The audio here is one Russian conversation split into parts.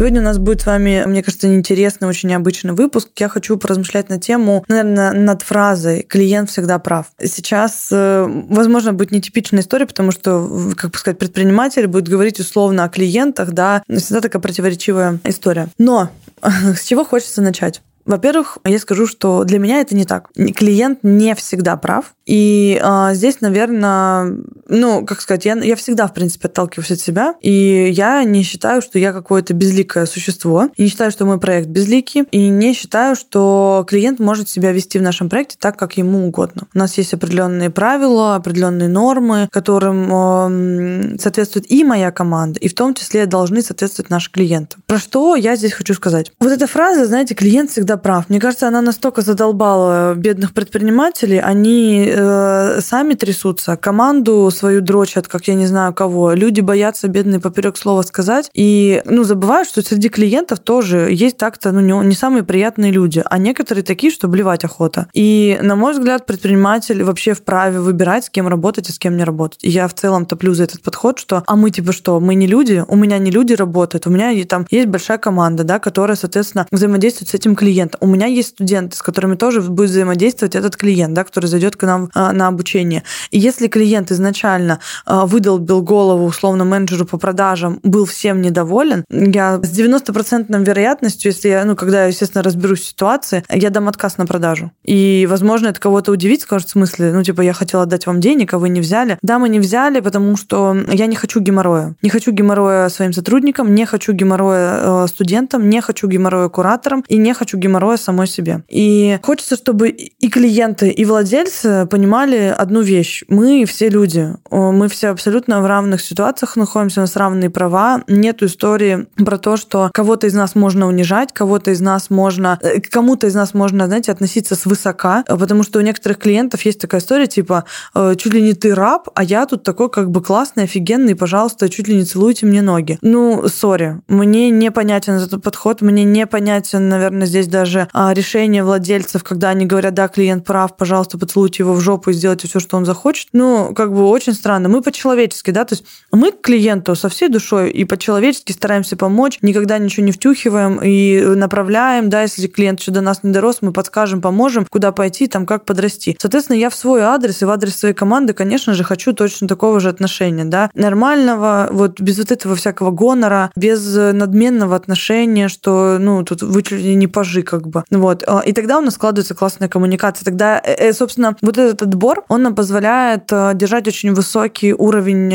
Сегодня у нас будет с вами, мне кажется, интересный, очень необычный выпуск. Я хочу поразмышлять на тему, наверное, над фразой «клиент всегда прав». Сейчас, э, возможно, будет нетипичная история, потому что, как бы сказать, предприниматель будет говорить условно о клиентах, да, всегда такая противоречивая история. Но с чего хочется начать? Во-первых, я скажу, что для меня это не так. Клиент не всегда прав. И а, здесь, наверное, ну, как сказать, я, я всегда, в принципе, отталкиваюсь от себя. И я не считаю, что я какое-то безликое существо. И не считаю, что мой проект безликий. И не считаю, что клиент может себя вести в нашем проекте так, как ему угодно. У нас есть определенные правила, определенные нормы, которым э, соответствует и моя команда, и в том числе должны соответствовать наши клиенты. Про что я здесь хочу сказать? Вот эта фраза, знаете, клиент всегда прав. Мне кажется, она настолько задолбала бедных предпринимателей, они э, сами трясутся, команду свою дрочат, как я не знаю кого. Люди боятся бедные поперек слова сказать. И, ну, забывают, что среди клиентов тоже есть так-то, ну, не, не самые приятные люди, а некоторые такие, что блевать охота. И, на мой взгляд, предприниматель вообще вправе выбирать, с кем работать и с кем не работать. И я в целом топлю за этот подход, что, а мы типа что, мы не люди, у меня не люди работают, у меня там есть большая команда, да, которая, соответственно, взаимодействует с этим клиентом клиента. У меня есть студенты, с которыми тоже будет взаимодействовать этот клиент, да, который зайдет к нам а, на обучение. И если клиент изначально а, выдолбил голову условно менеджеру по продажам, был всем недоволен, я с 90% вероятностью, если я, ну, когда я, естественно, разберусь в ситуации, я дам отказ на продажу. И, возможно, это кого-то удивит, скажет, в смысле, ну, типа, я хотела дать вам денег, а вы не взяли. Да, мы не взяли, потому что я не хочу геморроя. Не хочу геморроя своим сотрудникам, не хочу геморроя э, студентам, не хочу геморроя кураторам и не хочу геморроя геморроя самой себе. И хочется, чтобы и клиенты, и владельцы понимали одну вещь. Мы все люди. Мы все абсолютно в равных ситуациях находимся, у нас равные права. Нет истории про то, что кого-то из нас можно унижать, кого-то из нас можно... Э, кому-то из нас можно, знаете, относиться свысока, потому что у некоторых клиентов есть такая история, типа, э, чуть ли не ты раб, а я тут такой как бы классный, офигенный, пожалуйста, чуть ли не целуйте мне ноги. Ну, сори, мне непонятен этот подход, мне непонятен, наверное, здесь даже даже а, решение владельцев, когда они говорят, да, клиент прав, пожалуйста, поцелуйте его в жопу и сделайте все, что он захочет. Ну, как бы очень странно. Мы по-человечески, да, то есть мы к клиенту со всей душой и по-человечески стараемся помочь, никогда ничего не втюхиваем и направляем, да, если клиент еще до нас не дорос, мы подскажем, поможем, куда пойти, там, как подрасти. Соответственно, я в свой адрес и в адрес своей команды, конечно же, хочу точно такого же отношения, да, нормального, вот без вот этого всякого гонора, без надменного отношения, что, ну, тут вы чуть ли не пажи, как бы. Вот. А, и тогда у нас складывается классная коммуникация. Тогда, э, э, собственно, вот этот отбор, он нам позволяет э, держать очень высокий уровень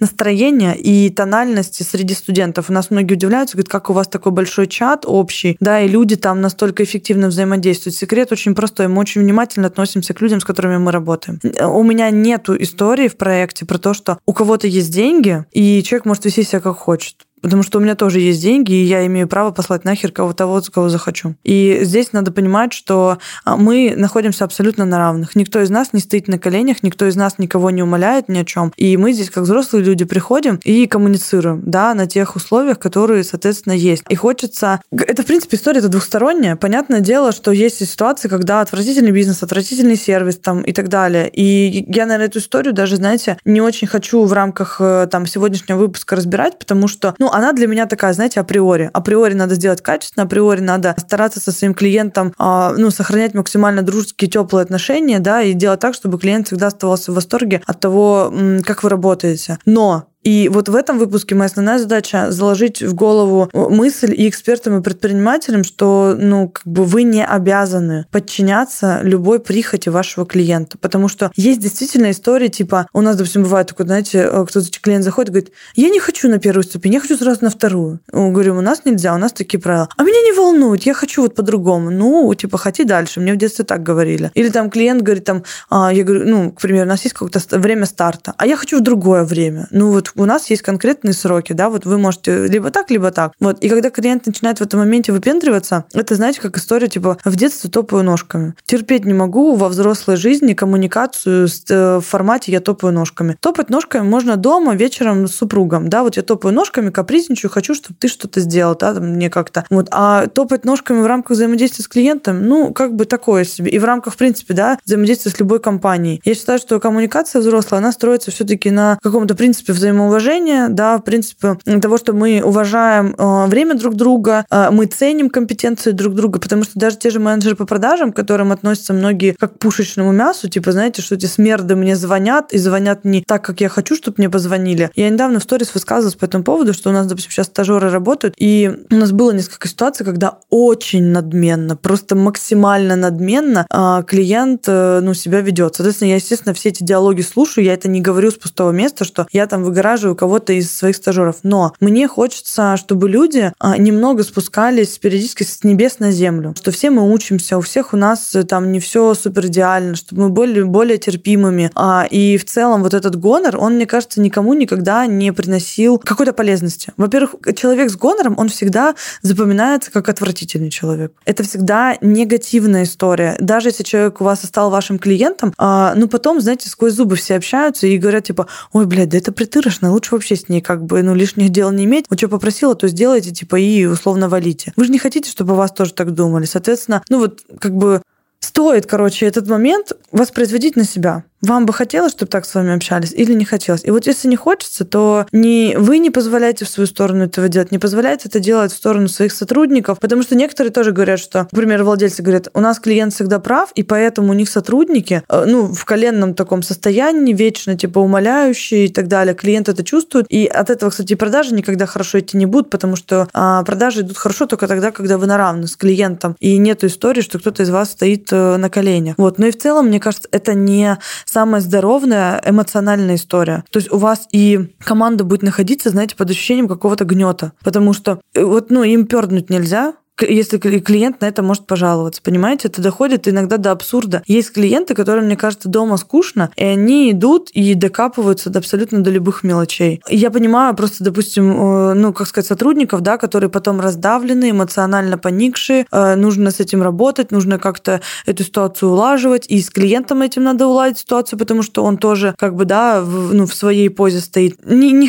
настроения и тональности среди студентов. У нас многие удивляются, говорят, как у вас такой большой чат общий, да, и люди там настолько эффективно взаимодействуют. Секрет очень простой. Мы очень внимательно относимся к людям, с которыми мы работаем. У меня нету истории в проекте про то, что у кого-то есть деньги, и человек может вести себя как хочет. Потому что у меня тоже есть деньги, и я имею право послать нахер кого того, кого захочу. И здесь надо понимать, что а, мы находимся абсолютно на равных. Никто из нас не стоит на коленях, никто из нас никого не умоляет ни о чем. И мы здесь, как взрослые люди, приходим и коммуницируем, да, на тех условиях, которые, соответственно, есть. И хочется... Это, в принципе, история это двухсторонняя. Понятное дело, что есть ситуации, когда отвратительный бизнес, отвратительный сервис там и так далее. И я, наверное, эту историю даже, знаете, не очень хочу в рамках э, там сегодняшнего выпуска разбирать, потому что, ну, она для меня такая, знаете, априори. Априори надо сделать качественно, априори надо стараться со своим клиентом, а, ну, сохранять максимально дружеские, теплые отношения, да, и делать так, чтобы клиент всегда оставался в восторге от того, как вы работаете. Но и вот в этом выпуске моя основная задача заложить в голову мысль и экспертам, и предпринимателям, что ну, как бы вы не обязаны подчиняться любой прихоти вашего клиента. Потому что есть действительно истории, типа, у нас, допустим, бывает такое, знаете, э, кто-то клиент заходит и говорит, я не хочу на первую ступень, я хочу сразу на вторую. Говорим, у нас нельзя, у нас такие правила. А меня не волнует, я хочу вот по-другому. Ну, типа, хоти дальше. Мне в детстве так говорили. Или там клиент говорит, там, а, я говорю, ну, к примеру, у нас есть какое-то время старта, а я хочу в другое время. Ну, вот вот у нас есть конкретные сроки, да, вот вы можете либо так, либо так. Вот. И когда клиент начинает в этом моменте выпендриваться, это, знаете, как история, типа, в детстве топаю ножками. Терпеть не могу во взрослой жизни коммуникацию э, в формате «я топаю ножками». Топать ножками можно дома, вечером с супругом, да, вот я топаю ножками, капризничаю, хочу, чтобы ты что-то сделал, да, мне как-то. Вот. А топать ножками в рамках взаимодействия с клиентом, ну, как бы такое себе. И в рамках, в принципе, да, взаимодействия с любой компанией. Я считаю, что коммуникация взрослая, она строится все-таки на каком-то принципе взаимоуважения, да, в принципе того, что мы уважаем э, время друг друга, э, мы ценим компетенции друг друга, потому что даже те же менеджеры по продажам, к которым относятся многие как к пушечному мясу, типа, знаете, что эти смерды мне звонят и звонят не так, как я хочу, чтобы мне позвонили. Я недавно в сторис высказывалась по этому поводу, что у нас, допустим, сейчас стажеры работают, и у нас было несколько ситуаций, когда очень надменно, просто максимально надменно э, клиент ну, себя ведет. Соответственно, я, естественно, все эти диалоги слушаю, я это не говорю с пустого места, что я там выгораживаю кого-то из своих стажеров. Но мне хочется, чтобы люди а, немного спускались периодически с небес на землю, что все мы учимся, у всех у нас э, там не все супер идеально, чтобы мы были более терпимыми. А, и в целом вот этот гонор, он, мне кажется, никому никогда не приносил какой-то полезности. Во-первых, человек с гонором, он всегда запоминается как отвратительный человек. Это всегда негативная история. Даже если человек у вас стал вашим клиентом, а, ну потом, знаете, сквозь зубы все общаются и говорят типа, ой, блядь, да это притырочно, лучше вообще с ней как бы, ну, лишних дел не иметь. Вот что попросила, то сделайте, типа, и условно валите. Вы же не хотите, чтобы вас тоже так думали. Соответственно, ну вот как бы стоит, короче, этот момент воспроизводить на себя. Вам бы хотелось, чтобы так с вами общались, или не хотелось? И вот если не хочется, то не, вы не позволяете в свою сторону этого делать, не позволяете это делать в сторону своих сотрудников, потому что некоторые тоже говорят, что, например, владельцы говорят, у нас клиент всегда прав, и поэтому у них сотрудники, э, ну, в коленном таком состоянии, вечно, типа, умоляющие и так далее. Клиент это чувствует, и от этого, кстати, продажи никогда хорошо идти не будут, потому что а, продажи идут хорошо только тогда, когда вы на равны с клиентом, и нет истории, что кто-то из вас стоит на коленях. Вот. Но и в целом, мне кажется, это не самая здоровая эмоциональная история. То есть у вас и команда будет находиться, знаете, под ощущением какого-то гнета. Потому что э, вот, ну, им перднуть нельзя, если клиент на это может пожаловаться, понимаете? Это доходит иногда до абсурда. Есть клиенты, которым, мне кажется, дома скучно, и они идут и докапываются до абсолютно до любых мелочей. Я понимаю просто, допустим, э, ну, как сказать, сотрудников, да, которые потом раздавлены, эмоционально поникшие, э, нужно с этим работать, нужно как-то эту ситуацию улаживать, и с клиентом этим надо уладить ситуацию, потому что он тоже, как бы, да, в, ну, в своей позе стоит. Не, не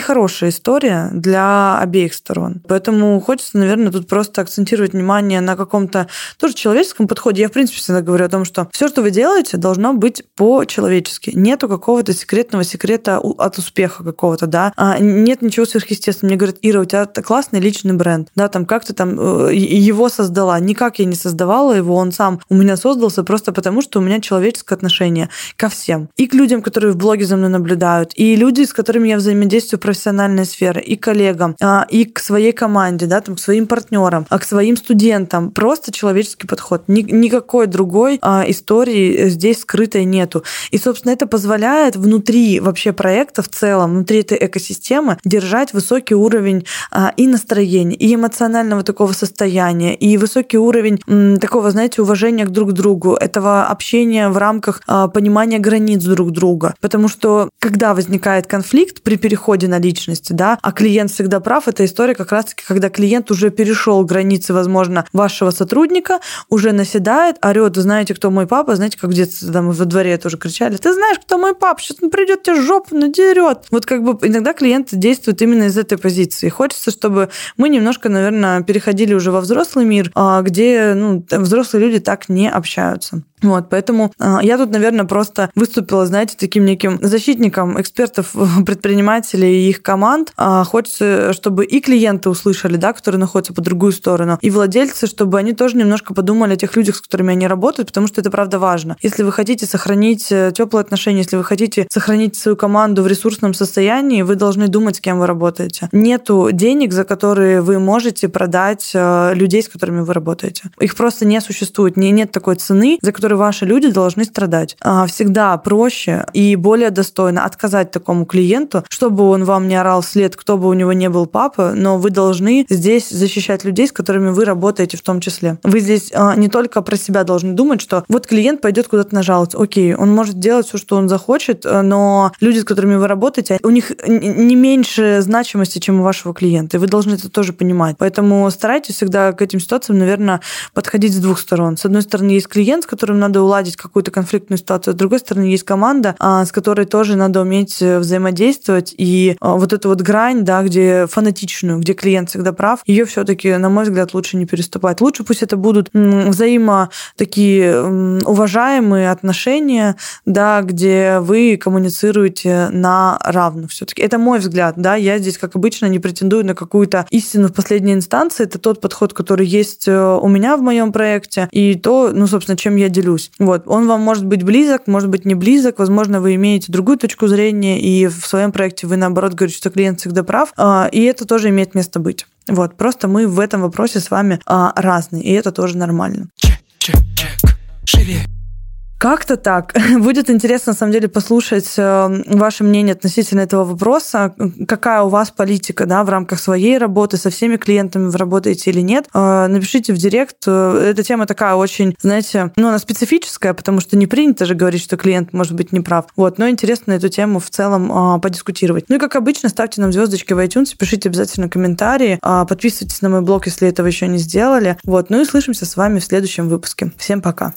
история для обеих сторон. Поэтому хочется, наверное, тут просто акцентировать внимание на каком-то тоже человеческом подходе. Я, в принципе, всегда говорю о том, что все, что вы делаете, должно быть по-человечески. Нету какого-то секретного секрета от успеха какого-то, да. А нет ничего сверхъестественного. Мне говорят, Ира, у тебя классный личный бренд, да, там как ты там э, его создала. Никак я не создавала его, он сам у меня создался просто потому, что у меня человеческое отношение ко всем. И к людям, которые в блоге за мной наблюдают, и люди, с которыми я взаимодействую в профессиональной сфере, и коллегам, а, и к своей команде, да, там, к своим партнерам, а к своим студентам студентам. Просто человеческий подход. Ни, никакой другой а, истории здесь скрытой нету. И, собственно, это позволяет внутри вообще проекта в целом, внутри этой экосистемы держать высокий уровень а, и настроения, и эмоционального такого состояния, и высокий уровень м, такого, знаете, уважения к друг другу, этого общения в рамках а, понимания границ друг друга. Потому что когда возникает конфликт при переходе на личности, да, а клиент всегда прав, это история как раз-таки, когда клиент уже перешел границы, возможно, возможно, вашего сотрудника уже наседает, орет, знаете, кто мой папа, знаете, как в детстве там во дворе тоже кричали, ты знаешь, кто мой папа, сейчас он придет тебе жопу надерет. Вот как бы иногда клиенты действуют именно из этой позиции. Хочется, чтобы мы немножко, наверное, переходили уже во взрослый мир, а, где ну, взрослые люди так не общаются. Вот, поэтому э, я тут, наверное, просто выступила, знаете, таким неким защитником экспертов, предпринимателей и их команд. Э, хочется, чтобы и клиенты услышали, да, которые находятся по другую сторону, и владельцы, чтобы они тоже немножко подумали о тех людях, с которыми они работают, потому что это правда важно. Если вы хотите сохранить э, теплые отношения, если вы хотите сохранить свою команду в ресурсном состоянии, вы должны думать, с кем вы работаете. Нету денег, за которые вы можете продать э, людей, с которыми вы работаете. Их просто не существует. Не, нет такой цены, за которую которой ваши люди должны страдать. А, всегда проще и более достойно отказать такому клиенту, чтобы он вам не орал вслед, кто бы у него не был папа, но вы должны здесь защищать людей, с которыми вы работаете в том числе. Вы здесь а, не только про себя должны думать, что вот клиент пойдет куда-то нажаловаться. Окей, он может делать все, что он захочет, но люди, с которыми вы работаете, у них не меньше значимости, чем у вашего клиента. И вы должны это тоже понимать. Поэтому старайтесь всегда к этим ситуациям, наверное, подходить с двух сторон. С одной стороны, есть клиент, с которым надо уладить какую-то конфликтную ситуацию, с другой стороны, есть команда, а, с которой тоже надо уметь э, взаимодействовать. И а, вот эту вот грань, да, где фанатичную, где клиент всегда прав, ее все-таки, на мой взгляд, лучше не переступать. Лучше пусть это будут взаимо такие уважаемые отношения, да, где вы коммуницируете на равных все-таки. Это мой взгляд, да, я здесь, как обычно, не претендую на какую-то истину в последней инстанции. Это тот подход, который есть э, у меня в моем проекте, и то, ну, собственно, чем я делюсь. Вот. Он вам может быть близок, может быть не близок, возможно, вы имеете другую точку зрения, и в своем проекте вы, наоборот, говорите, что клиент всегда прав, а, и это тоже имеет место быть. Вот, просто мы в этом вопросе с вами а, разные, и это тоже нормально. Чек, чек, чек. Живее. Как-то так. Будет интересно, на самом деле, послушать э, ваше мнение относительно этого вопроса. Какая у вас политика да, в рамках своей работы, со всеми клиентами вы работаете или нет. Э, напишите в директ. Э, эта тема такая очень, знаете, ну, она специфическая, потому что не принято же говорить, что клиент может быть неправ. Вот, но интересно эту тему в целом подискутировать. Ну и, как обычно, ставьте нам звездочки в iTunes, пишите обязательно комментарии, подписывайтесь на мой блог, если этого еще не сделали. Вот, ну и слышимся с вами в следующем выпуске. Всем пока.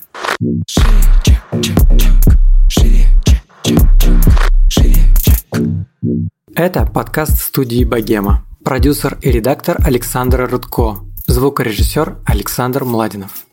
Это подкаст студии «Богема». Продюсер и редактор Александр Рудко. Звукорежиссер Александр Младинов.